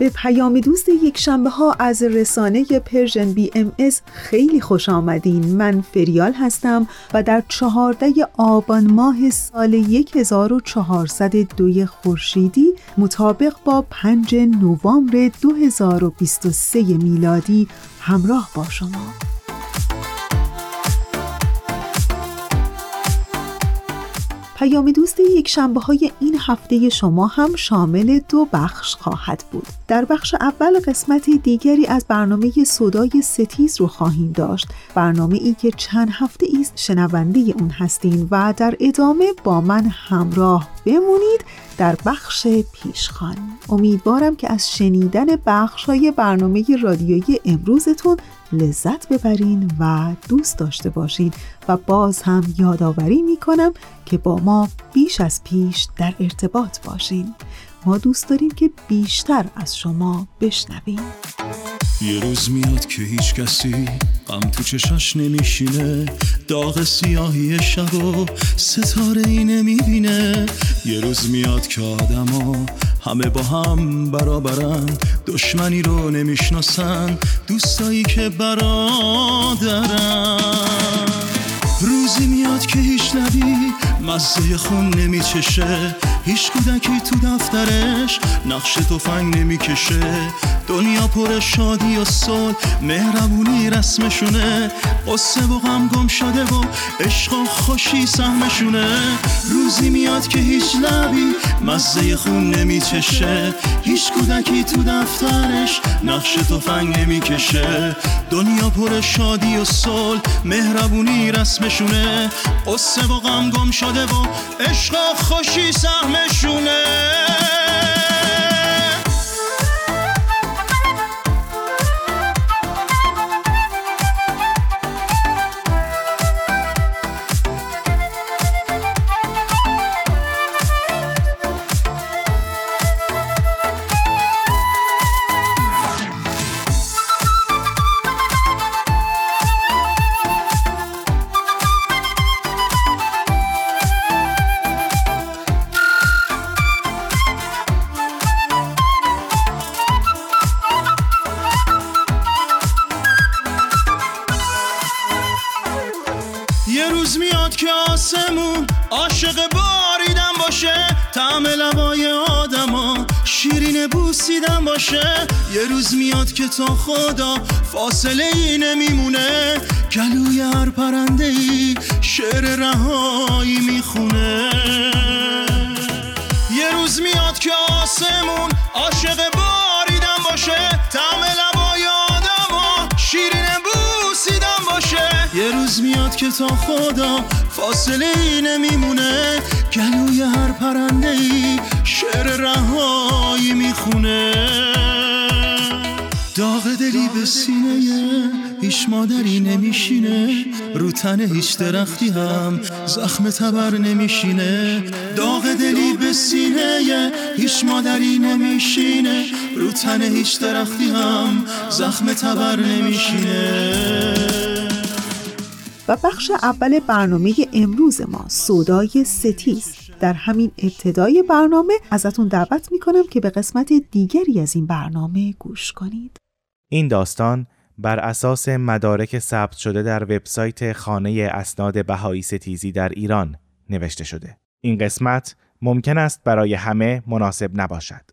به پیام دوست یک شنبه ها از رسانه Persian BMS خیلی خوش آمدین. من فریال هستم و در چهارده آبان ماه سال 1402 خورشیدی مطابق با 5 نوامبر 2023 میلادی همراه با شما. پیام دوست یک شنبه های این هفته شما هم شامل دو بخش خواهد بود. در بخش اول قسمت دیگری از برنامه صدای ستیز رو خواهیم داشت. برنامه ای که چند هفته ایست شنونده اون هستین و در ادامه با من همراه بمونید در بخش پیشخان. امیدوارم که از شنیدن بخش های برنامه رادیویی امروزتون لذت ببرین و دوست داشته باشین. و باز هم یادآوری می‌کنم که با ما بیش از پیش در ارتباط باشین. ما دوست داریم که بیشتر از شما بشنویم. یه روز میاد که هیچ کسی غم تو چشاش نمیشینه. داغ سیاهی شب و ستاره ای نمی‌بینه. یه روز میاد که آدما همه با هم برابرن. دشمنی رو نمی‌شناسن دوستایی که برادرن. روزی میاد که هیچ لبی مزه خون نمیچشه. هیچ کودکی تو دفترش نقش تفنگ نمی‌کشه. دنیا پر شادی و صلح مهربونی رسمشونه. قصه و غم گم شده و عشق و خوشی سهمشونه. روزی میاد که هیچ لبی مزه خون نمیچشه. هیچ کودکی تو دفترش نقش تفنگ نمی‌کشه. دنیا پر شادی و صلح مهربونی رسمشونه. قصه و غم گم شده و عشق و خوشی نشونه. سهمشونه یه روز میاد که تا خدا فاصله ای نمیمونه. گلوی هر پرنده ای شعر رهایی می‌خونه. یه روز میاد که آسمون عاشق باریدن باشه. میاد که تا خدا فاصله ای نمیمونه. گلوی هر پرنده ای شعر رهایی می‌خونه. داغ دلی به سینه هیچ مادری نمیشینه. رو تن هیچ درختی هم زخم تبر نمیشینه. داغ دلی به سینه هیچ مادری نمیشینه. رو تن هیچ درختی هم زخم تبر نمیشینه. و بخش اول برنامه امروز ما سودای ستیز در همین ابتدای برنامه ازتون دعوت می‌کنم که به قسمت دیگری از این برنامه گوش کنید این داستان بر اساس مدارک ثبت شده در وبسایت خانه اسناد بهایی ستیزی در ایران نوشته شده. این قسمت ممکن است برای همه مناسب نباشد.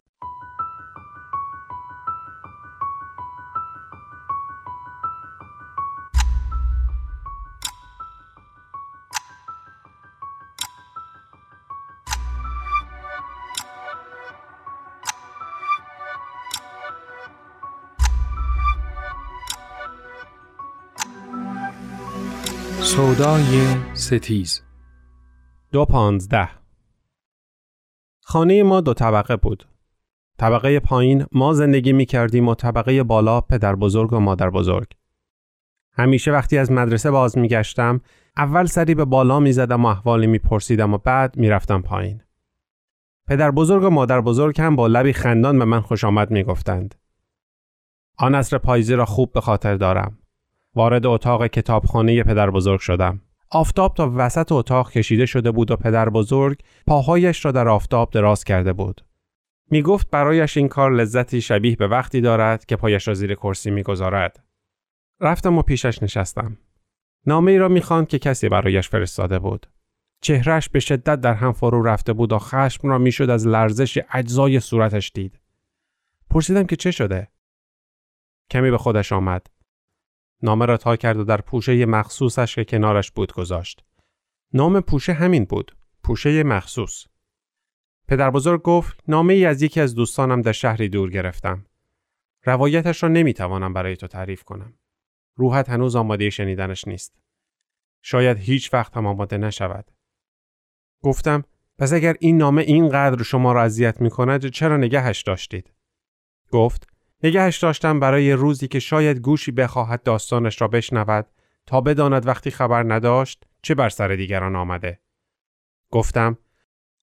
سودای ستیز دو پانزده خانه ما دو طبقه بود. طبقه پایین ما زندگی می کردیم و طبقه بالا پدر بزرگ و مادر بزرگ. همیشه وقتی از مدرسه باز می گشتم اول سری به بالا می زدم و احوالی می پرسیدم و بعد می رفتم پایین. پدر بزرگ و مادر بزرگ هم با لبی خندان به من خوش آمد می گفتند. آن عصر پاییزی را خوب به خاطر دارم. وارد اتاق کتابخانه پدر بزرگ شدم. آفتاب تا وسط اتاق کشیده شده بود و پدر بزرگ پاهایش را در آفتاب دراز کرده بود. می گفت برایش این کار لذتی شبیه به وقتی دارد که پایش را زیر کرسی می گذارد. رفتم و پیشش نشستم. نامه ای را می که کسی برایش فرستاده بود. چهرش به شدت در هم فرو رفته بود و خشم را می‌شد از لرزش اجزای صورتش دید. پرسیدم که چه شده؟ کمی به خودش آمد. نامه را تا کرد و در پوشه مخصوصش که کنارش بود گذاشت. نام پوشه همین بود. پوشه مخصوص. پدر بزرگ گفت نامه ای از یکی از دوستانم در شهری دور گرفتم. روایتش را نمی‌توانم برای تو تعریف کنم. روحت هنوز آماده شنیدنش نیست. شاید هیچ وقت هم آماده نشود. گفتم پس اگر این نامه اینقدر شما را اذیت می کند چرا نگهش داشتید؟ گفت نگهش داشتم برای روزی که شاید گوشی بخواهد داستانش را بشنود تا بداند وقتی خبر نداشت چه بر سر دیگران آمده. گفتم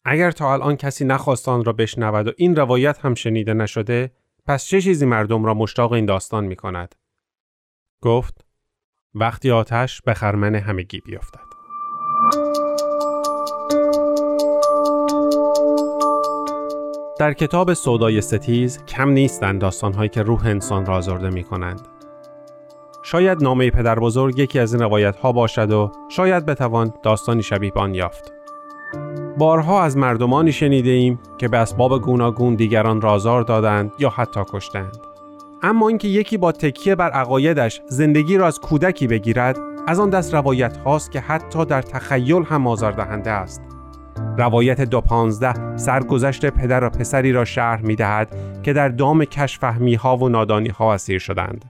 اگر تا الان کسی نخواستان را بشنود و این روایت هم شنیده نشده پس چه چیزی مردم را مشتاق این داستان می کند؟ گفت وقتی آتش به خرمن همگی بیفتد. در کتاب سودای ستیز کم نیستند داستانهایی که روح انسان را آزرده می کنند. شاید نامه پدر بزرگ یکی از این روایت ها باشد و شاید بتوان داستانی شبیه به آن یافت. بارها از مردمانی شنیده ایم که به اسباب گوناگون دیگران را آزار دادند یا حتی کشتند. اما اینکه یکی با تکیه بر عقایدش زندگی را از کودکی بگیرد از آن دست روایت هاست که حتی در تخیل هم آزاردهنده است. روایت دو پانزده سرگذشت پدر و پسری را شرح می دهد که در دام کشفهمی ها و نادانی ها اسیر شدند.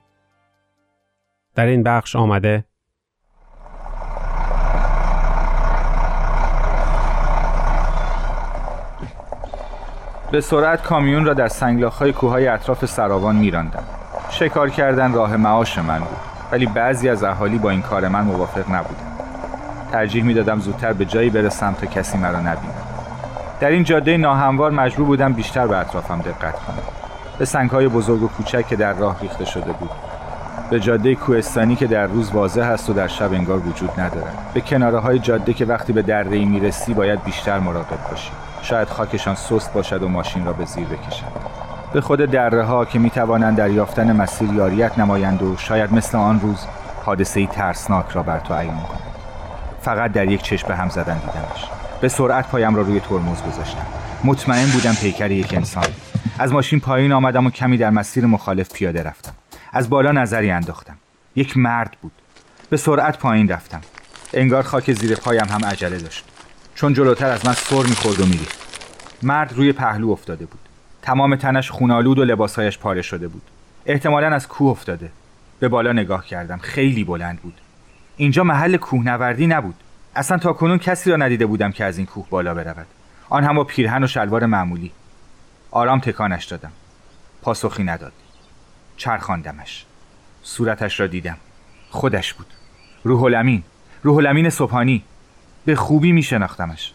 در این بخش آمده به سرعت کامیون را در سنگلاخهای کوههای اطراف سراوان میراندم شکار کردن راه معاش من بود ولی بعضی از اهالی با این کار من موافق نبودند ترجیح می‌دادم زودتر به جایی برسم تا کسی مرا نبیند در این جاده ناهموار مجبور بودم بیشتر به اطرافم دقت کنم. به سنگهای بزرگ و کوچک که در راه ریخته شده بود. به جاده کوهستانی که در روز واضح است و در شب انگار وجود ندارد. به کناره های جاده که وقتی به دره ای می‌رسی باید بیشتر مراقب باشی. شاید خاکشان سست باشد و ماشین را به زیر بکشد. به خود دره ها که می توانند در یافتن مسیر یاریت نمایند و شاید مثل آن روز حادثه ترسناک را بر تو عیان کنند. فقط در یک چشم هم زدن دیدمش. به سرعت پایم را روی ترمز گذاشتم. مطمئن بودم پیکر یک انسان. از ماشین پایین آمدم و کمی در مسیر مخالف پیاده رفتم. از بالا نظری انداختم. یک مرد بود. به سرعت پایین رفتم. انگار خاک زیر پایم هم عجله داشت. چون جلوتر از من سر می‌خورد و میریخت. مرد روی پهلو افتاده بود. تمام تنش خونالود و لباسهایش پاره شده بود. احتمالا از کوه افتاده. به بالا نگاه کردم. خیلی بلند بود. اینجا محل کوهنوردی نبود. اصلا تا کنون کسی را ندیده بودم که از این کوه بالا برود. آن هم با پیرهن و شلوار معمولی. آرام تکانش دادم. پاسخی نداد. چرخاندمش. صورتش را دیدم. خودش بود. روح الامین. روح الامین صبحانی. به خوبی می شناختمش.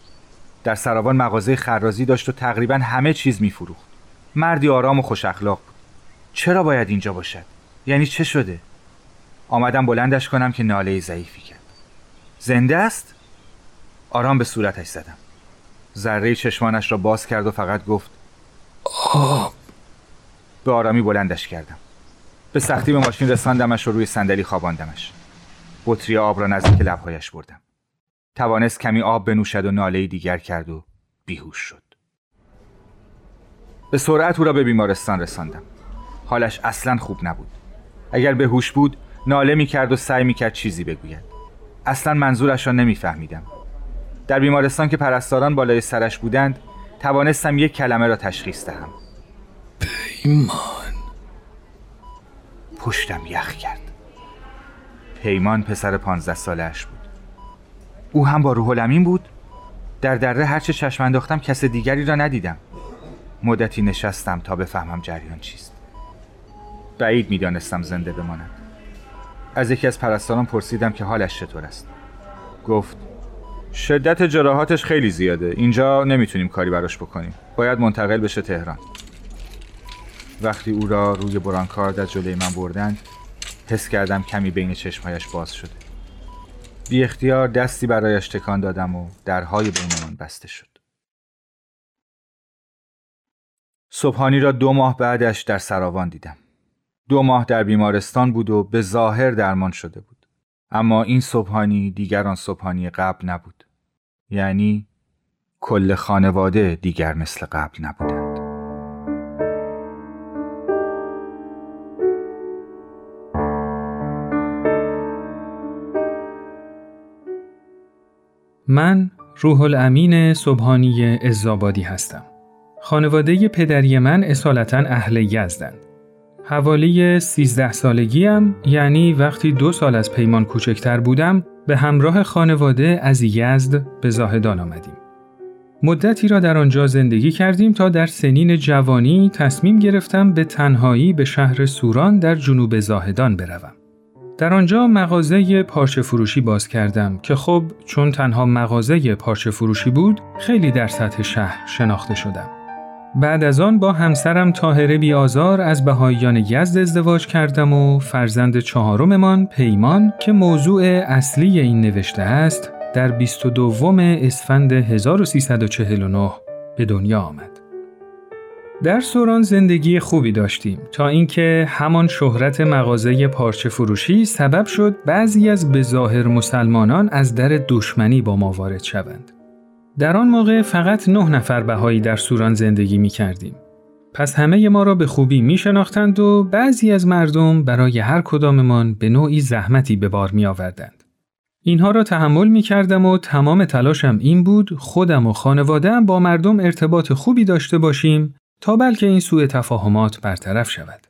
در سراوان مغازه خرازی داشت و تقریبا همه چیز می فروخت. مردی آرام و خوش اخلاق بود. چرا باید اینجا باشد؟ یعنی چه شده؟ آمدم بلندش کنم که ناله ضعیفی کرد. زنده است؟ آرام به صورتش زدم. ذره چشمانش را باز کرد و فقط گفت آب. به آرامی بلندش کردم. به سختی به ماشین رساندمش و روی صندلی خواباندمش. بطری آب را نزدیک لبهایش بردم. توانست کمی آب بنوشد و ناله دیگر کرد و بیهوش شد. به سرعت او را به بیمارستان رساندم. حالش اصلا خوب نبود. اگر به هوش بود ناله می کرد و سعی می کرد چیزی بگوید. اصلا منظورش را نمیفهمیدم. در بیمارستان که پرستاران بالای سرش بودند توانستم یک کلمه را تشخیص دهم. پیمان. پشتم یخ کرد. پیمان پسر پانزده سالش بود. او هم با روح الامین بود. در دره هرچه چشم انداختم کس دیگری را ندیدم. مدتی نشستم تا بفهمم جریان چیست. بعید می‌دانستم زنده بماند. از یکی از پرستاران پرسیدم که حالش چطور است. گفت شدت جراحاتش خیلی زیاده. اینجا نمی‌تونیم کاری براش بکنیم. باید منتقل بشه تهران. وقتی او را روی برانکارد از جلوی من بردند حس کردم کمی بین چشمهایش باز شده. بی اختیار دستی برایش تکان دادم و درهای بینمان بسته شد. صبحانی را دو ماه بعدش در سراوان دیدم. دو ماه در بیمارستان بود و به ظاهر درمان شده بود اما این صبحانی دیگر آن صبحانی قبل نبود یعنی کل خانواده دیگر مثل قبل نبودند من روح الامین صبحانی ازابادی هستم. خانواده پدری من اصالتا اهل یزدند. حوالی 13 سالگیم یعنی وقتی دو سال از پیمان کوچکتر بودم به همراه خانواده از یزد به زاهدان آمدیم. مدتی را در آنجا زندگی کردیم تا در سنین جوانی تصمیم گرفتم به تنهایی به شهر سوران در جنوب زاهدان بروم. در آنجا مغازه پارچه فروشی باز کردم که خب چون تنها مغازه پارچه فروشی بود خیلی در سطح شهر شناخته شدم. بعد از آن با همسرم تاهره بیازار از بهاییان یزد ازدواج کردم و فرزند چهارممان پیمان که موضوع اصلی این نوشته است در 22 اسفند 1349 به دنیا آمد. در سوران زندگی خوبی داشتیم تا اینکه همان شهرت مغازه پارچه فروشی سبب شد بعضی از بظاهر مسلمانان از در دشمنی با ما وارد شوند. در آن موقع فقط نه نفر بهایی در سوران زندگی می کردیم. پس همه ما را به خوبی می شناختند و بعضی از مردم برای هر کداممان به نوعی زحمتی به بار می آوردند. اینها را تحمل می کردم و تمام تلاشم این بود خودم و خانوادم با مردم ارتباط خوبی داشته باشیم تا بلکه این سوء تفاهمات برطرف شود.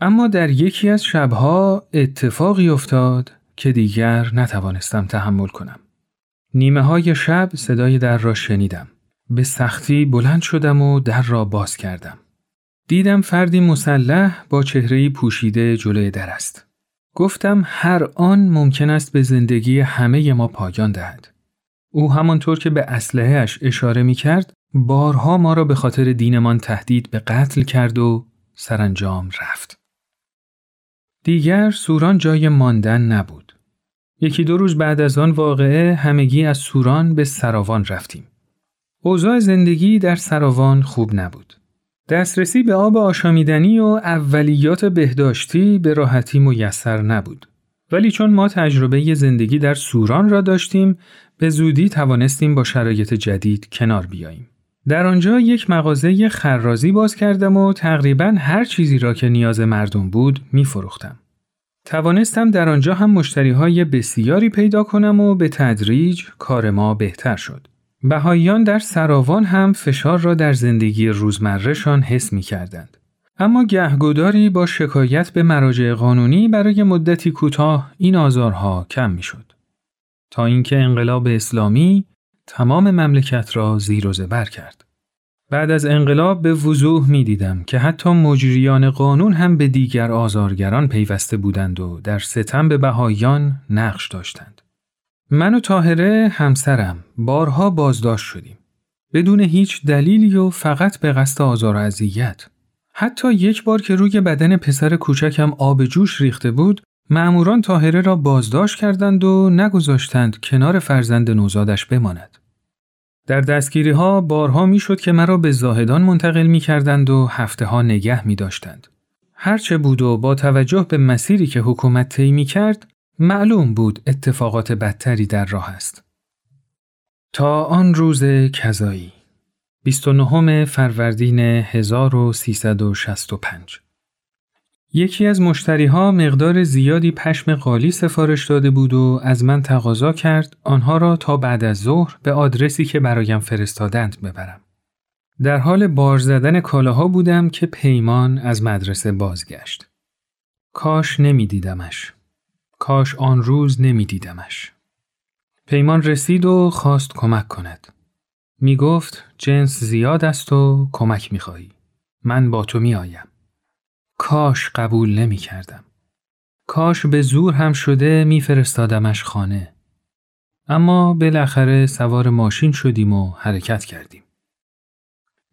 اما در یکی از شبها اتفاقی افتاد که دیگر نتوانستم تحمل کنم. نیمه های شب صدای در را شنیدم. به سختی بلند شدم و در را باز کردم. دیدم فردی مسلح با چهره پوشیده جلوی در است. گفتم هر آن ممکن است به زندگی همه ما پایان دهد. او همانطور که به اسلحهش اشاره می کرد بارها ما را به خاطر دینمان تهدید به قتل کرد و سرانجام رفت. دیگر سوران جای ماندن نبود. یکی دو روز بعد از آن واقعه همگی از سوران به سراوان رفتیم. اوضاع زندگی در سراوان خوب نبود. دسترسی به آب آشامیدنی و اولیات بهداشتی به راحتی میسر نبود. ولی چون ما تجربه زندگی در سوران را داشتیم به زودی توانستیم با شرایط جدید کنار بیاییم. در آنجا یک مغازه خرازی باز کردم و تقریبا هر چیزی را که نیاز مردم بود می فروختم. توانستم در آنجا هم مشتری های بسیاری پیدا کنم و به تدریج کار ما بهتر شد. بهاییان در سراوان هم فشار را در زندگی روزمرهشان حس می کردند. اما گهگداری با شکایت به مراجع قانونی برای مدتی کوتاه این آزارها کم می شد. تا اینکه انقلاب اسلامی تمام مملکت را زیر و زبر کرد. بعد از انقلاب به وضوح می دیدم که حتی مجریان قانون هم به دیگر آزارگران پیوسته بودند و در ستم به بهایان نقش داشتند. من و تاهره همسرم بارها بازداشت شدیم. بدون هیچ دلیلی و فقط به قصد آزار و اذیت. حتی یک بار که روی بدن پسر کوچکم آب جوش ریخته بود معموران تاهره را بازداشت کردند و نگذاشتند کنار فرزند نوزادش بماند. در دستگیری ها بارها می‌شد که مرا به زاهدان منتقل می کردند و هفته ها نگه می داشتند. هرچه بود و با توجه به مسیری که حکومت طی می کرد، معلوم بود اتفاقات بدتری در راه است. تا آن روز کذایی 29 فروردین 1365 یکی از مشتری ها مقدار زیادی پشم قالی سفارش داده بود و از من تقاضا کرد آنها را تا بعد از ظهر به آدرسی که برایم فرستادند ببرم. در حال بار زدن کالاها بودم که پیمان از مدرسه بازگشت. کاش نمیدیدمش. کاش آن روز نمیدیدمش. پیمان رسید و خواست کمک کند. می گفت جنس زیاد است و کمک می خواهی. من با تو می آیم. کاش قبول نمی کردم. کاش به زور هم شده میفرستادمش خانه. اما بالاخره سوار ماشین شدیم و حرکت کردیم.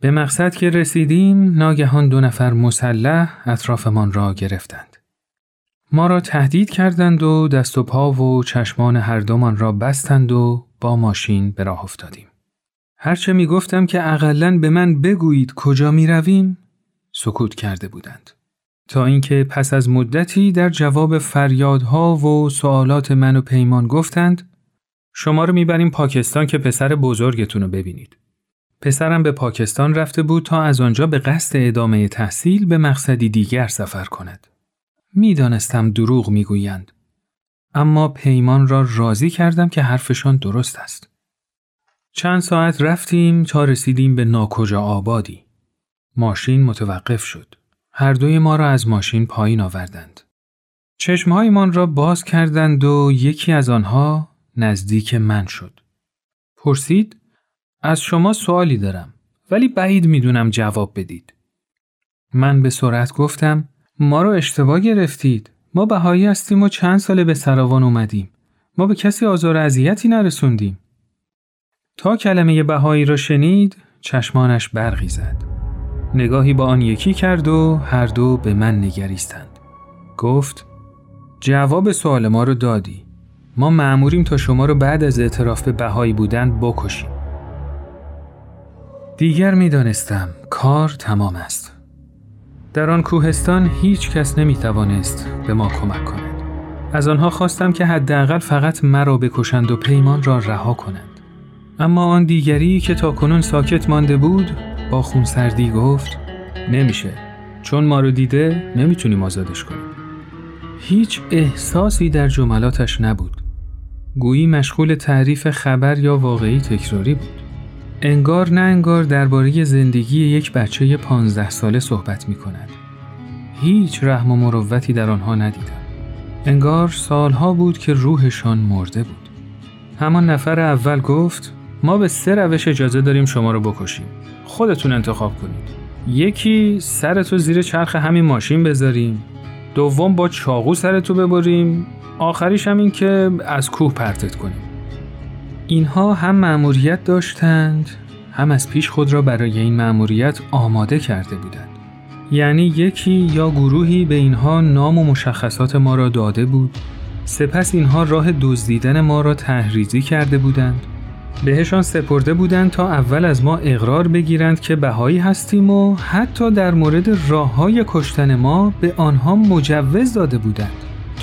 به مقصد که رسیدیم ناگهان دو نفر مسلح اطرافمان را گرفتند. ما را تهدید کردند و دست و پا و چشمان هر دومان را بستند و با ماشین به راه افتادیم. هرچه می گفتم که اقلا به من بگویید کجا می رویم سکوت کرده بودند. تا اینکه پس از مدتی در جواب فریادها و سوالات من و پیمان گفتند شما رو می‌بریم پاکستان که پسر بزرگتون رو ببینید. پسرم به پاکستان رفته بود تا از آنجا به قصد ادامه تحصیل به مقصدی دیگر سفر کند. می‌دانستم دروغ می‌گویند. اما پیمان را راضی کردم که حرفشان درست است. چند ساعت رفتیم تا رسیدیم به ناکجا آبادی. ماشین متوقف شد. هر دوی ما را از ماشین پایین آوردند. چشمهایمان را باز کردند و یکی از آنها نزدیک من شد. پرسید از شما سوالی دارم ولی بعید می‌دونم جواب بدید. من به سرعت گفتم ما رو اشتباه گرفتید. ما بهایی هستیم و چند ساله به سراوان اومدیم. ما به کسی آزار اذیتی نرسوندیم. تا کلمه بهایی را شنید چشمانش برقی زد. نگاهی با آن یکی کرد و هر دو به من نگریستند. گفت جواب سوال ما رو دادی. ما معموریم تا شما رو بعد از اعتراف به بهایی بودن بکشیم. دیگر می دانستم کار تمام است. در آن کوهستان هیچ کس نمی توانست به ما کمک کند. از آنها خواستم که حداقل فقط مرا بکشند و پیمان را رها کنند. اما آن دیگری که تا کنون ساکت مانده بود با خونسردی گفت نمیشه چون ما رو دیده نمی‌تونیم آزادش کنیم هیچ احساسی در جملاتش نبود گویی مشغول تعریف خبر یا واقعی تکراری بود انگار نه انگار درباره زندگی یک بچه پانزده ساله صحبت می کند. هیچ رحم و مروتی در آنها ندیدم. انگار سالها بود که روحشان مرده بود. همان نفر اول گفت ما به سه روش اجازه داریم شما رو بکشیم. خودتون انتخاب کنید. یکی سرتو زیر چرخ همین ماشین بذاریم. دوم با چاقو سرتو ببریم. آخریش هم این که از کوه پرتت کنیم. اینها هم مأموریت داشتند هم از پیش خود را برای این مأموریت آماده کرده بودند. یعنی یکی یا گروهی به اینها نام و مشخصات ما را داده بود سپس اینها راه دزدیدن ما را تحریزی کرده بودند بهشان سپرده بودند تا اول از ما اقرار بگیرند که بهایی هستیم و حتی در مورد راه های کشتن ما به آنها مجوز داده بودند.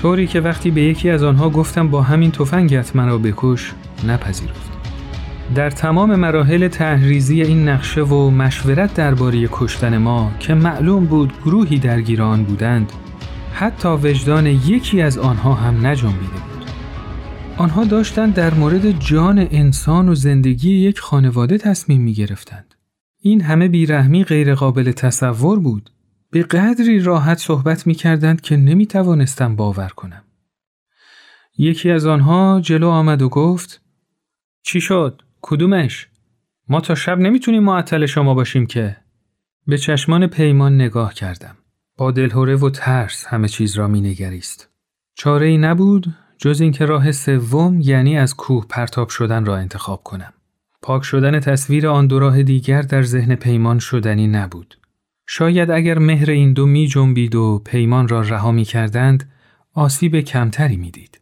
طوری که وقتی به یکی از آنها گفتم با همین تفنگت مرا بکش نپذیرفت. در تمام مراحل تحریزی این نقشه و مشورت درباره کشتن ما که معلوم بود گروهی درگیر آن بودند حتی وجدان یکی از آنها هم نجنبیده بود. آنها داشتند در مورد جان انسان و زندگی یک خانواده تصمیم می گرفتند. این همه بیرحمی غیرقابل تصور بود. به قدری راحت صحبت می کردند که نمی توانستم باور کنم. یکی از آنها جلو آمد و گفت چی شد؟ کدومش؟ ما تا شب نمی‌تونیم معطل شما باشیم که به چشمان پیمان نگاه کردم. با دلهوره و ترس همه چیز را می نگریست. چاره ای نبود جز اینکه راه سوم یعنی از کوه پرتاب شدن را انتخاب کنم. پاک شدن تصویر آن دو راه دیگر در ذهن پیمان شدنی نبود. شاید اگر مهر این دو می جنبید و پیمان را رها می کردند، آسیب کمتری می‌دید.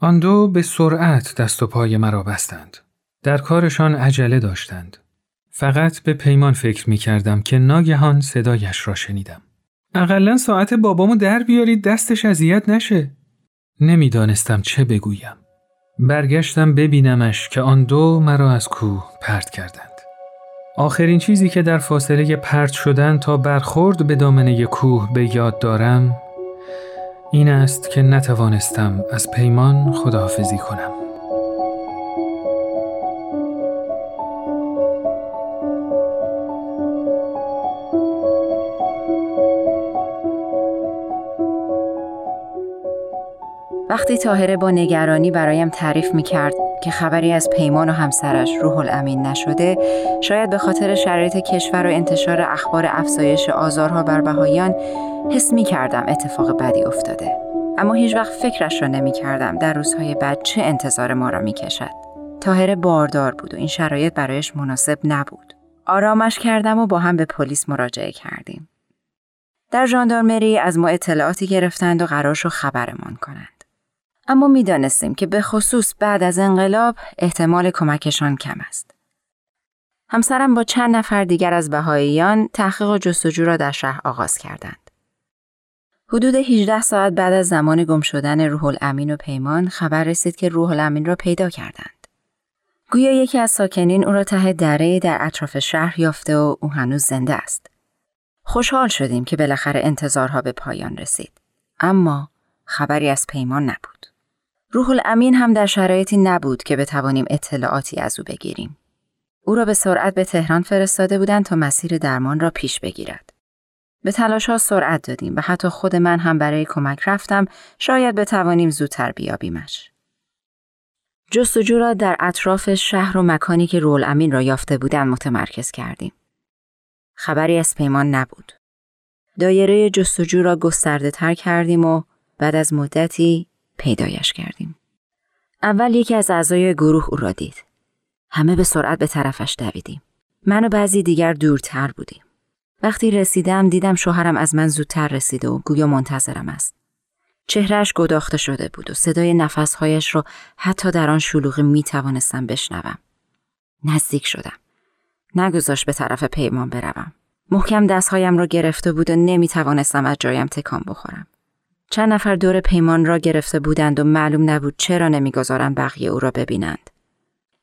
آن دو به سرعت دست و پای مرا بستند. در کارشان عجله داشتند. فقط به پیمان فکر می کردم که ناگهان صدایش را شنیدم. اقلا ساعت بابامو در بیارید دستش اذیت نشه. نمی‌دانستم چه بگویم. برگشتم ببینمش که آن دو مرا از کوه پرت کردند. آخرین چیزی که در فاصله پرت شدن تا برخورد به دامنه کوه به یاد دارم این است که نتوانستم از پیمان خداحافظی کنم. وقتی تاهره با نگرانی برایم تعریف می کرد که خبری از پیمان و همسرش روح الامین نشده شاید به خاطر شرایط کشور و انتشار اخبار افزایش آزارها بر بهایان حس می کردم اتفاق بدی افتاده. اما هیچ وقت فکرش را نمی کردم در روزهای بعد چه انتظار ما را می کشد تاهره باردار بود و این شرایط برایش مناسب نبود. آرامش کردم و با هم به پلیس مراجعه کردیم. در ژاندارمری از ما اطلاعاتی گرفتند و قرار شد خبرمان کنند. اما می‌دانستیم که به خصوص بعد از انقلاب احتمال کمکشان کم است. همسرم با چند نفر دیگر از بهاییان تحقیق و جستجو را در شهر آغاز کردند. حدود 18 ساعت بعد از زمان گم شدن روح الامین و پیمان خبر رسید که روح الامین را پیدا کردند. گویا یکی از ساکنین او را ته دره در اطراف شهر یافته و او هنوز زنده است. خوشحال شدیم که بالاخره انتظارها به پایان رسید. اما خبری از پیمان نبود. روح الامین هم در شرایطی نبود که بتوانیم اطلاعاتی از او بگیریم. او را به سرعت به تهران فرستاده بودند تا مسیر درمان را پیش بگیرد. به تلاش ها سرعت دادیم و حتی خود من هم برای کمک رفتم شاید بتوانیم زودتر بیابیمش. جستجو را در اطراف شهر و مکانی که رول امین را یافته بودند متمرکز کردیم. خبری از پیمان نبود. دایره جستجو را گسترده تر کردیم و بعد از مدتی پیدایش کردیم. اول یکی از اعضای گروه او را دید. همه به سرعت به طرفش دویدیم. من و بعضی دیگر دورتر بودیم. وقتی رسیدم دیدم شوهرم از من زودتر رسیده و گویا منتظرم است. چهرهش گداخته شده بود و صدای نفسهایش را حتی در آن شلوغی می توانستم بشنوم. نزدیک شدم. نگذاشت به طرف پیمان بروم. محکم دستهایم را گرفته بود و نمی توانستم از جایم تکان بخورم. چند نفر دور پیمان را گرفته بودند و معلوم نبود چرا نمی‌گذارند بقیه او را ببینند.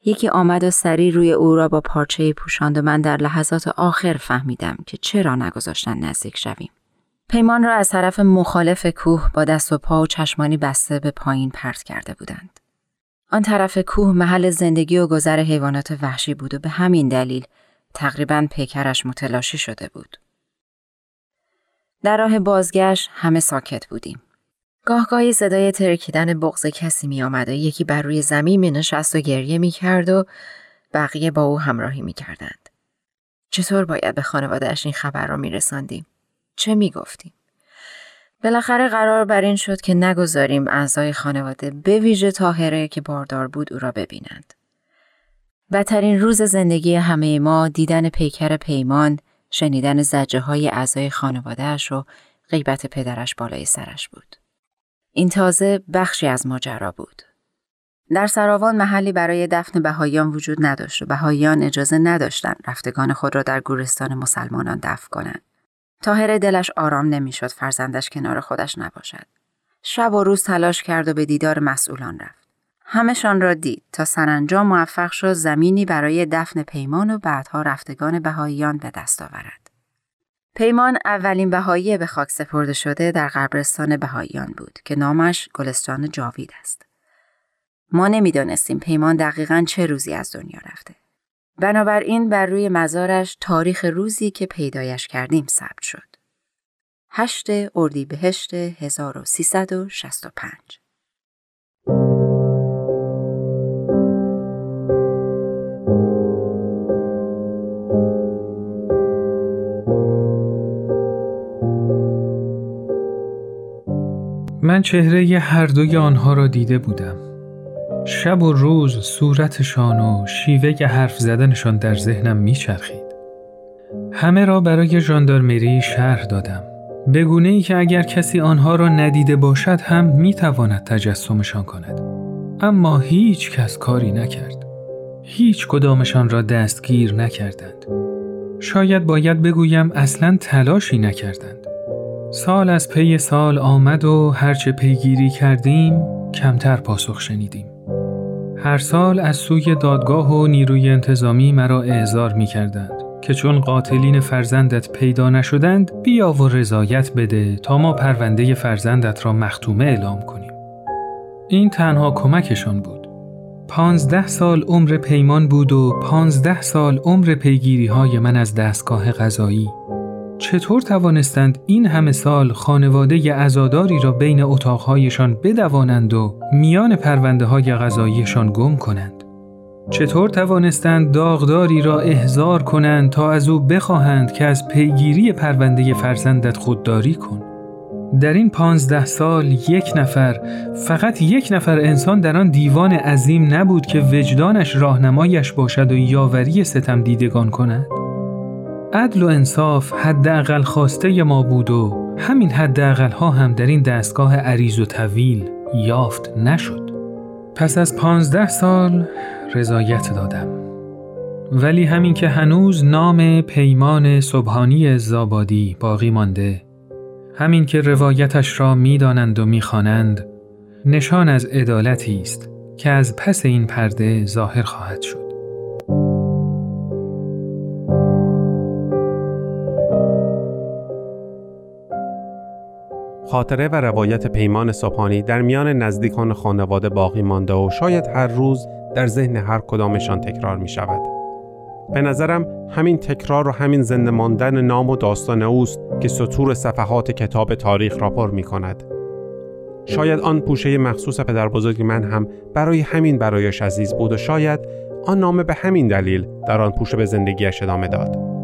یکی آمد و سری روی او را با پارچه پوشاند و من در لحظات آخر فهمیدم که چرا نگذاشتن نزدیک شویم. پیمان را از طرف مخالف کوه با دست و پا و چشمانی بسته به پایین پرت کرده بودند. آن طرف کوه محل زندگی و گذر حیوانات وحشی بود و به همین دلیل تقریبا پیکرش متلاشی شده بود. در راه بازگشت همه ساکت بودیم. گاهگاهی صدای ترکیدن بغز کسی می آمد و یکی بر روی زمین می نشست و گریه می کرد و بقیه با او همراهی می کردند. چطور باید به خانوادهش این خبر را می رساندیم؟ چه می گفتیم؟ بالاخره قرار بر این شد که نگذاریم اعضای خانواده به ویژه تاهره که باردار بود او را ببینند. بدترین روز زندگی همه ما دیدن پیکر پیمان شنیدن زجه های اعضای خانوادهش و غیبت پدرش بالای سرش بود. این تازه بخشی از ماجرا بود. در سراوان محلی برای دفن بهاییان وجود نداشت و بهاییان اجازه نداشتند رفتگان خود را در گورستان مسلمانان دفن کنند. تاهر دلش آرام نمی‌شد فرزندش کنار خودش نباشد. شب و روز تلاش کرد و به دیدار مسئولان رفت. همشان را دید تا سرانجام موفق شد زمینی برای دفن پیمان و بعدها رفتگان بهاییان به دست آورد. پیمان اولین بهایی به خاک سپرده شده در قبرستان بهاییان بود که نامش گلستان جاوید است. ما نمی‌دانستیم پیمان دقیقا چه روزی از دنیا رفته. بنابراین بر روی مزارش تاریخ روزی که پیدایش کردیم ثبت شد. 8 اردیبهشت 1365 من چهره هر دوی آنها را دیده بودم. شب و روز صورتشان و شیوه حرف زدنشان در ذهنم میچرخید. همه را برای ژاندارمری شهر دادم. بگونه ای که اگر کسی آنها را ندیده باشد هم می تواند تجسمشان کند. اما هیچ کس کاری نکرد. هیچ کدامشان را دستگیر نکردند. شاید باید بگویم اصلا تلاشی نکردند. سال از پی سال آمد و هرچه پیگیری کردیم کمتر پاسخ شنیدیم. هر سال از سوی دادگاه و نیروی انتظامی مرا اعزار می کردند که چون قاتلین فرزندت پیدا نشدند بیا و رضایت بده تا ما پرونده فرزندت را مختومه اعلام کنیم. این تنها کمکشان بود. پانزده سال عمر پیمان بود و پانزده سال عمر پیگیری های من از دستگاه غذایی. چطور توانستند این همه سال خانواده ازاداری را بین اتاقهایشان بدوانند و میان پرونده های غذاییشان گم کنند؟ چطور توانستند داغداری را احضار کنند تا از او بخواهند که از پیگیری پرونده فرزندت خودداری کن؟ در این پانزده سال یک نفر فقط یک نفر انسان در آن دیوان عظیم نبود که وجدانش راهنمایش باشد و یاوری ستم دیدگان کند؟ عدل و انصاف حداقل خواسته ما بود و همین حداقل ها هم در این دستگاه عریض و طویل یافت نشد. پس از پانزده سال رضایت دادم. ولی همین که هنوز نام پیمان صبحانی زابادی باقی مانده همین که روایتش را می‌دانند و می‌خوانند نشان از عدالتی است که از پس این پرده ظاهر خواهد شد. خاطره و روایت پیمان صبحانی در میان نزدیکان خانواده باقی مانده و شاید هر روز در ذهن هر کدامشان تکرار می شود. به نظرم همین تکرار و همین زنده ماندن نام و داستان اوست که سطور صفحات کتاب تاریخ را پر می کند. شاید آن پوشه مخصوص پدر بزرگ من هم برای همین برایش عزیز بود و شاید آن نامه به همین دلیل در آن پوشه به زندگیش ادامه داد.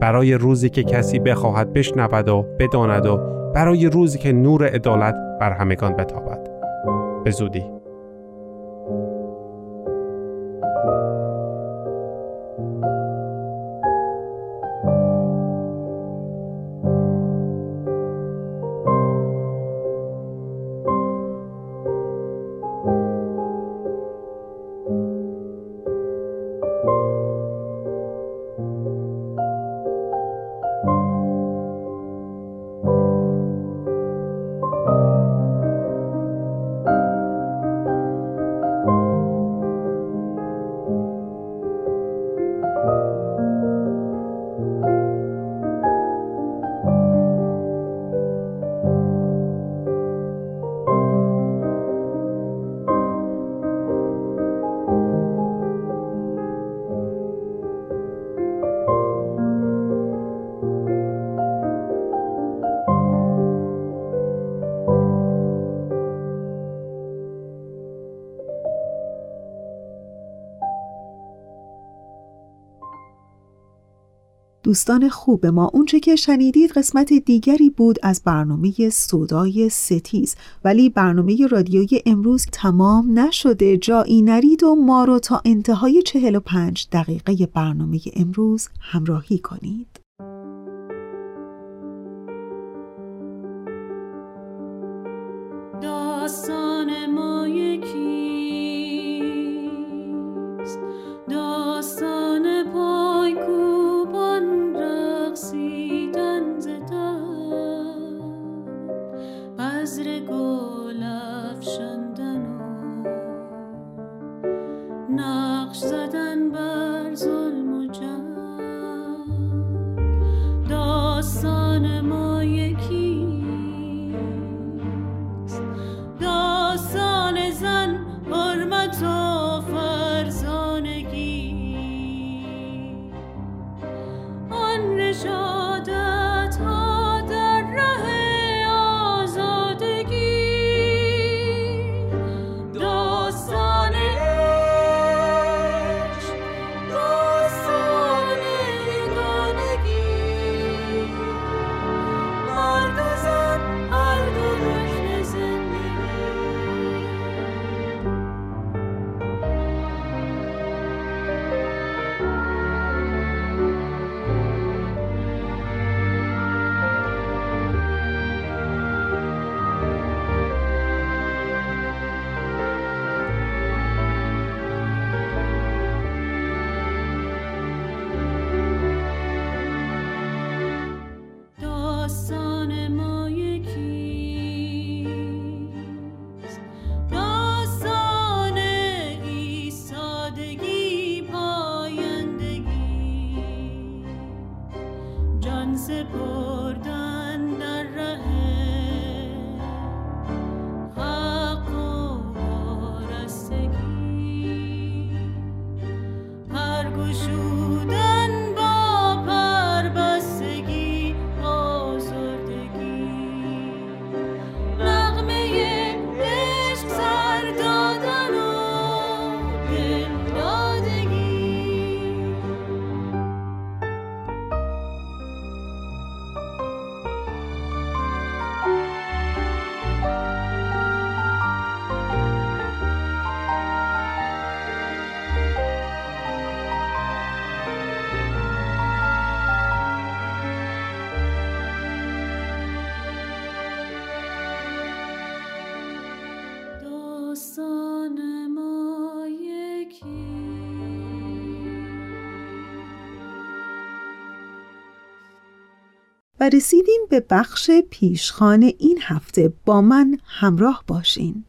برای روزی که کسی بخواهد بشنود و بداند و برای روزی که نور عدالت بر همگان بتابد. به زودی. دوستان خوب ما. اونچه که شنیدید قسمت دیگری بود از برنامه صدای ستیز. ولی برنامه رادیوی امروز تمام نشده. جایی نرید و ما رو تا انتهای 45 دقیقه برنامه امروز همراهی کنید. و رسیدیم به بخش پیشخان این هفته. با من همراه باشین.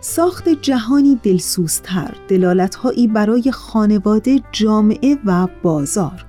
ساخت جهانی دلسوزتر دلالتهایی برای خانواده جامعه و بازار.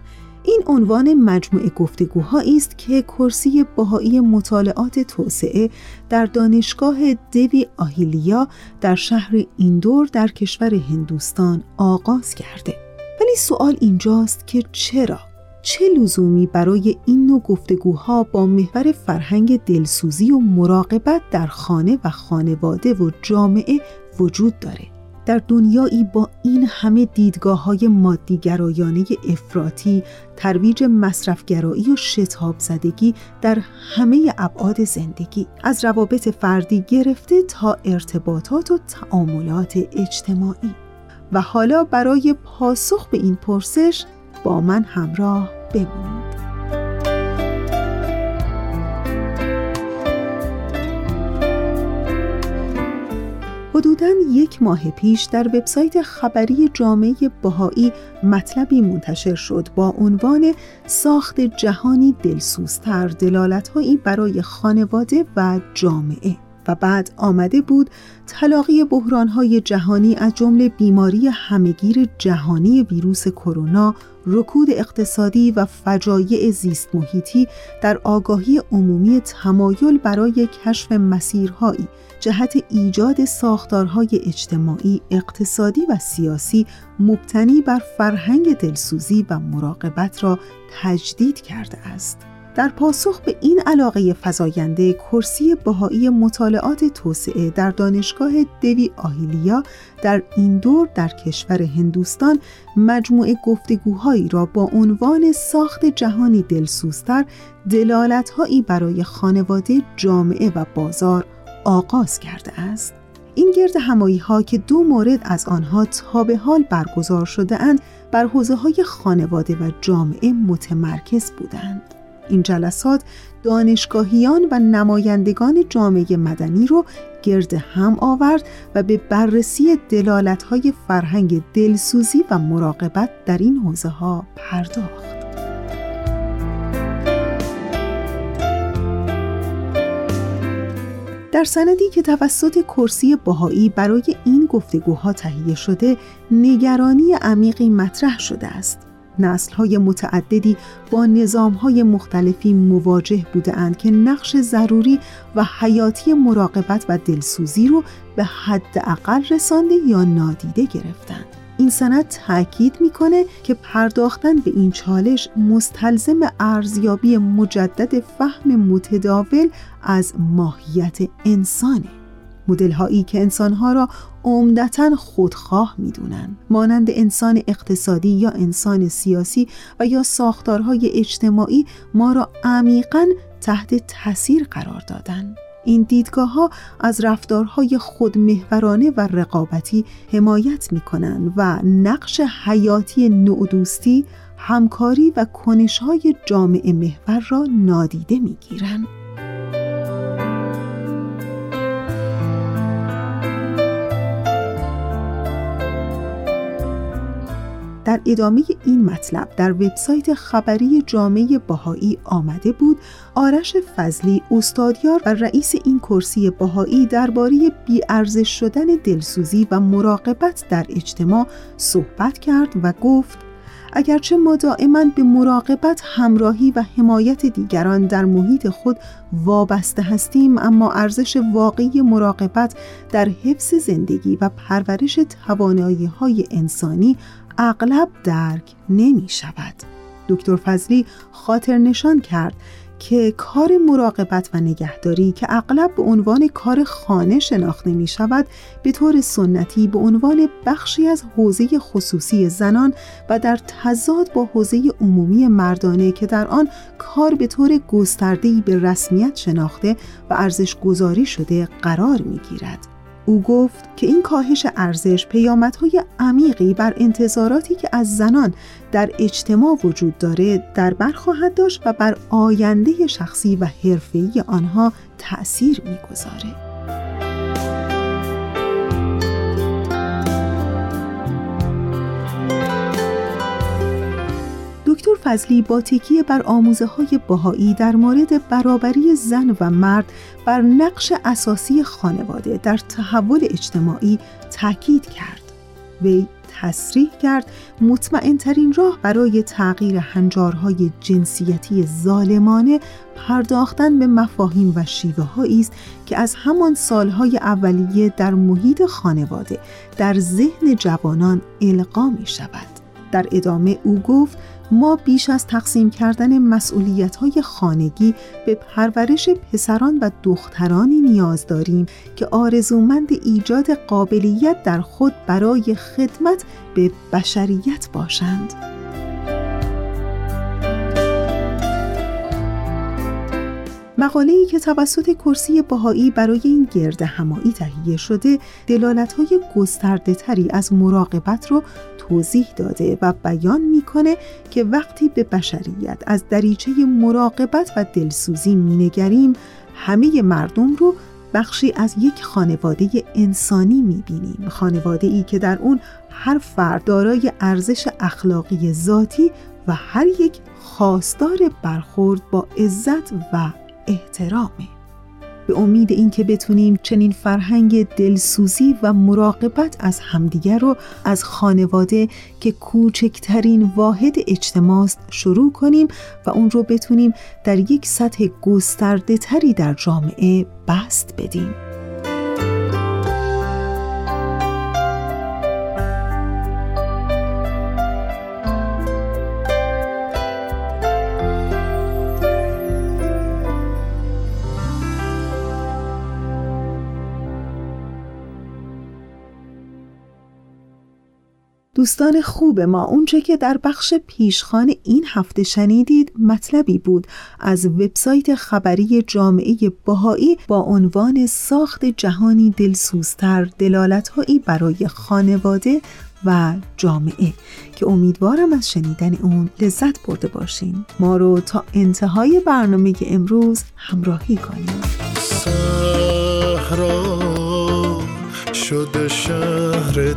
عنوان مجموعه گفتگوهایی است که کرسی باهایی مطالعات توسعه در دانشگاه دوی آهیلیا در شهر ایندور در کشور هندوستان آغاز کرده. ولی سوال اینجاست که چرا؟ چه لزومی برای این نوع گفتگوها با محور فرهنگ دلسوزی و مراقبت در خانه و خانواده و جامعه وجود داره؟ در دنیایی با این همه دیدگاه های مادیگرایانه افراطی، ترویج مصرفگرایی و شتاب زدگی در همه ابعاد زندگی از روابط فردی گرفته تا ارتباطات و تعاملات اجتماعی. و حالا برای پاسخ به این پرسش با من همراه بمونید. حدوداً یک ماه پیش در وبسایت خبری جامعه بهایی مطلبی منتشر شد با عنوان ساخت جهانی دلسوزتر دلالتهایی برای خانواده و جامعه. و بعد آمده بود تلاقی بحرانهای جهانی از جمله بیماری همگیر جهانی ویروس کرونا، رکود اقتصادی و فجایع زیست محیطی در آگاهی عمومی تمایل برای کشف مسیرهایی جهت ایجاد ساختارهای اجتماعی، اقتصادی و سیاسی مبتنی بر فرهنگ دلسوزی و مراقبت را تجدید کرده است. در پاسخ به این علاقه فزاینده کرسی بهایی مطالعات توسعه در دانشگاه دوی آهیلیا در این دور در کشور هندوستان مجموعه گفتگوهایی را با عنوان ساخت جهانی دلسوزتر دلالتهایی برای خانواده جامعه و بازار آغاز کرده است این گرد همایی ها که دو مورد از آنها تا به حال برگزار شده اند بر حوزه های خانواده و جامعه متمرکز بودند این جلسات دانشگاهیان و نمایندگان جامعه مدنی رو گرد هم آورد و به بررسی دلالت‌های فرهنگ دلسوزی و مراقبت در این حوزه ها پرداخت. در سندی که توسط کرسی باهایی برای این گفتگوها تهیه شده، نگرانی عمیقی مطرح شده است. های متعددی با های مختلفی مواجه بودند که نقش ضروری و حیاتی مراقبت و دلسوزی رو به حد اقل رسانده یا نادیده گرفتند. این سند تاکید می‌کنه که پرداختن به این چالش مستلزم ارزیابی مجدد فهم متداول از ماهیت انسانه. مدل هایی که انسان ها را عمدتا خودخواه می‌دونن مانند انسان اقتصادی یا انسان سیاسی و یا ساختارهای اجتماعی ما را عمیقا تحت تاثیر قرار دادن این دیدگاه ها از رفتارهای خودمهورانه و رقابتی حمایت می کنند و نقش حیاتی نودوستی، همکاری و کنشهای جامعه محور را نادیده می گیرند. در ادامه این مطلب در وبسایت خبری جامعه باهایی آمده بود. آرش فضلی استادیار و رئیس این کرسی باهایی درباره بیارزش شدن دلسوزی و مراقبت در اجتماع صحبت کرد و گفت اگرچه ما دائما به مراقبت همراهی و حمایت دیگران در محیط خود وابسته هستیم اما ارزش واقعی مراقبت در حفظ زندگی و پرورش توانایی های انسانی اغلب درک نمی شود. دکتر فضلی خاطر نشان کرد که کار مراقبت و نگهداری که اغلب به عنوان کار خانه شناخته می شود به طور سنتی به عنوان بخشی از حوزه خصوصی زنان و در تضاد با حوزه عمومی مردانه که در آن کار به طور گسترده‌ای به رسمیت شناخته و ارزش گذاری شده قرار می گیرد. او گفت که این کاهش ارزش پیامدهای عمیقی بر انتظاراتی که از زنان در اجتماع وجود داره در بر خواهد داشت و بر آینده شخصی و حرفه‌ای آنها تأثیر می‌گذاره. فضلی با تکیه بر آموزه های باهایی در مورد برابری زن و مرد بر نقش اساسی خانواده در تحول اجتماعی تاکید کرد. وی تصریح کرد مطمئن ترین راه برای تغییر هنجارهای جنسیتی ظالمانه پرداختن به مفاهیم و شیوه است که از همان سالهای اولیه در محیط خانواده در ذهن جوانان القا می شود. در ادامه او گفت ما بیش از تقسیم کردن مسئولیت های خانگی به پرورش پسران و دخترانی نیاز داریم که آرزومند ایجاد قابلیت در خود برای خدمت به بشریت باشند. مقاله ای که توسط کرسی باهایی برای این گرد همایی تهیه شده دلالت های گسترده از مراقبت رو توضیح داده و بیان می‌کنه که وقتی به بشریت از دریچه مراقبت و دلسوزی مینگریم همه مردم رو بخشی از یک خانواده انسانی می‌بینیم. خانواده ای که در اون هر فرد دارای ارزش اخلاقی ذاتی و هر یک خواستار برخورد با عزت و احترامه. به امید اینکه بتونیم چنین فرهنگ دلسوزی و مراقبت از همدیگر رو از خانواده که کوچکترین واحد اجتماع است شروع کنیم و اون رو بتونیم در یک سطح گسترده تری در جامعه بست بدیم. دوستان خوب ما اونچه که در بخش پیشخان این هفته شنیدید مطلبی بود از وبسایت خبری جامعه باهایی با عنوان ساخت جهانی دلسوزتر دلالتهایی برای خانواده و جامعه که امیدوارم از شنیدن اون لذت برده باشین. ما رو تا انتهای برنامه امروز همراهی کنیم شده شهر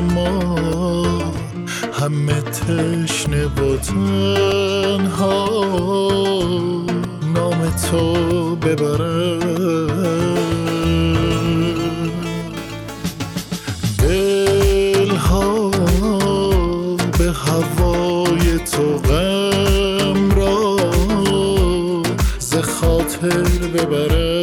ما همه تشنه و تنها نام تو ببره دلها به هوای تو غم را ز خاطر ببره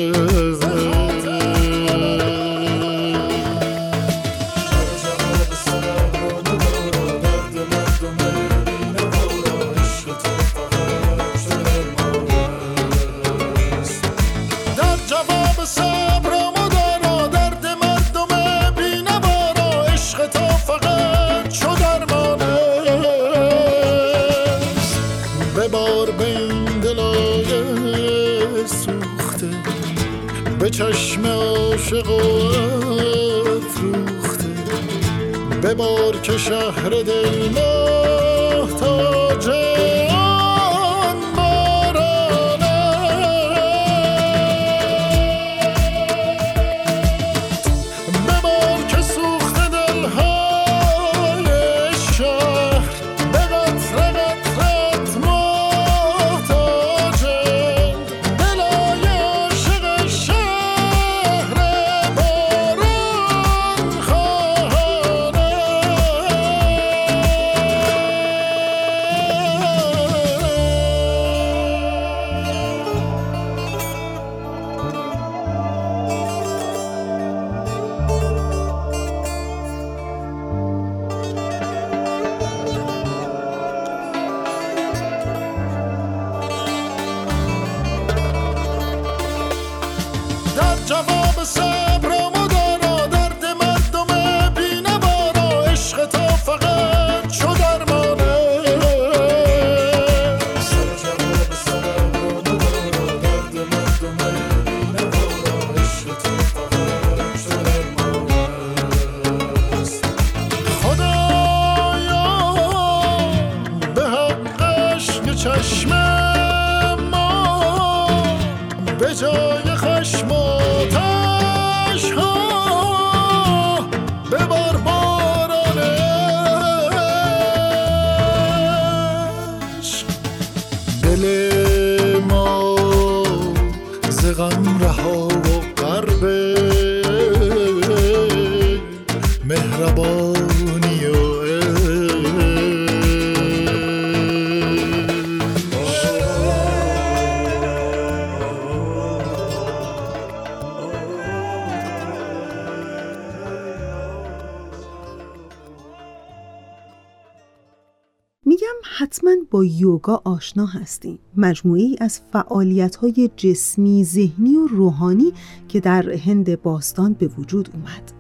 mucho amor. یوگا آشنا هستیم. مجموعی از فعالیت های جسمی، ذهنی و روحانی که در هند باستان به وجود اومد.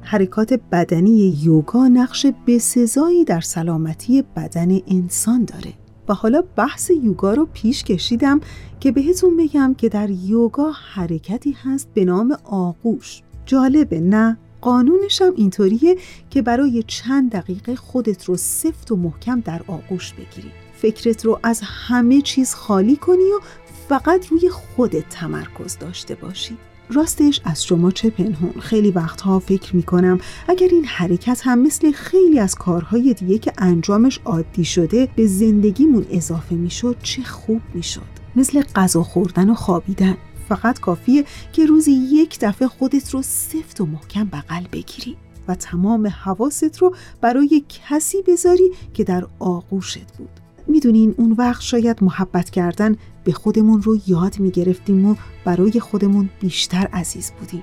حرکات بدنی یوگا نقش بسزایی در سلامتی بدن انسان داره. و حالا بحث یوگا رو پیش کشیدم که بهتون بگم که در یوگا حرکتی هست به نام آغوش. جالبه نه؟ قانونش هم اینطوریه که برای چند دقیقه خودت رو سفت و محکم در آغوش بگیری. فکرت رو از همه چیز خالی کنی و فقط روی خودت تمرکز داشته باشی. راستش از شما چه پنهون. خیلی وقتها فکر می‌کنم اگر این حرکت هم مثل خیلی از کارهای دیگه که انجامش عادی شده به زندگیمون اضافه می‌شد چه خوب می‌شد. مثل غذا خوردن و خوابیدن. فقط کافیه که روزی یک دفعه خودت رو سفت و محکم بغل بگیری و تمام حواست رو برای کسی بذاری که در آغوشت بود. می‌دونین اون وقت شاید محبت کردن به خودمون رو یاد می‌گرفتیم و برای خودمون بیشتر عزیز بودیم.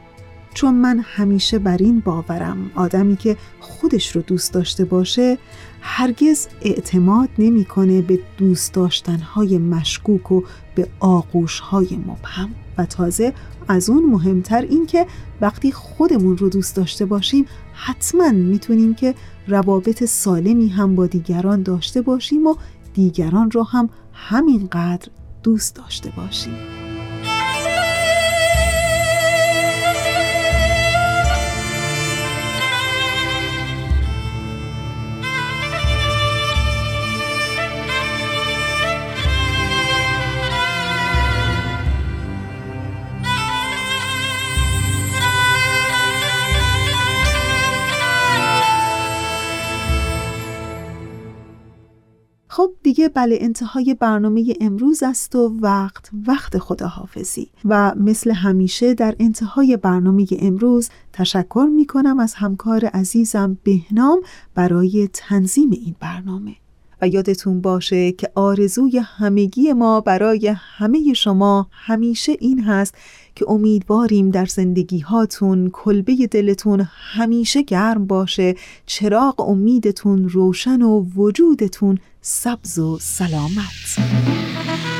چون من همیشه بر این باورم آدمی که خودش رو دوست داشته باشه هرگز اعتماد نمی‌کنه به دوست داشتنهای مشکوک و به آغوشهای مبهم. و تازه از اون مهمتر این که وقتی خودمون رو دوست داشته باشیم حتما می‌تونیم که روابط سالمی هم با دیگران داشته باشیم و دیگران رو هم همینقدر دوست داشته باشیم. بله انتهای برنامه امروز است و وقت وقت خداحافظی. و مثل همیشه در انتهای برنامه امروز تشکر می کنم از همکار عزیزم بهنام برای تنظیم این برنامه. و یادتون باشه که آرزوی همگی ما برای همه شما همیشه این هست که امیدواریم در زندگی هاتون کلبه دلتون همیشه گرم باشه چراغ امیدتون روشن و وجودتون سبز و سلامت.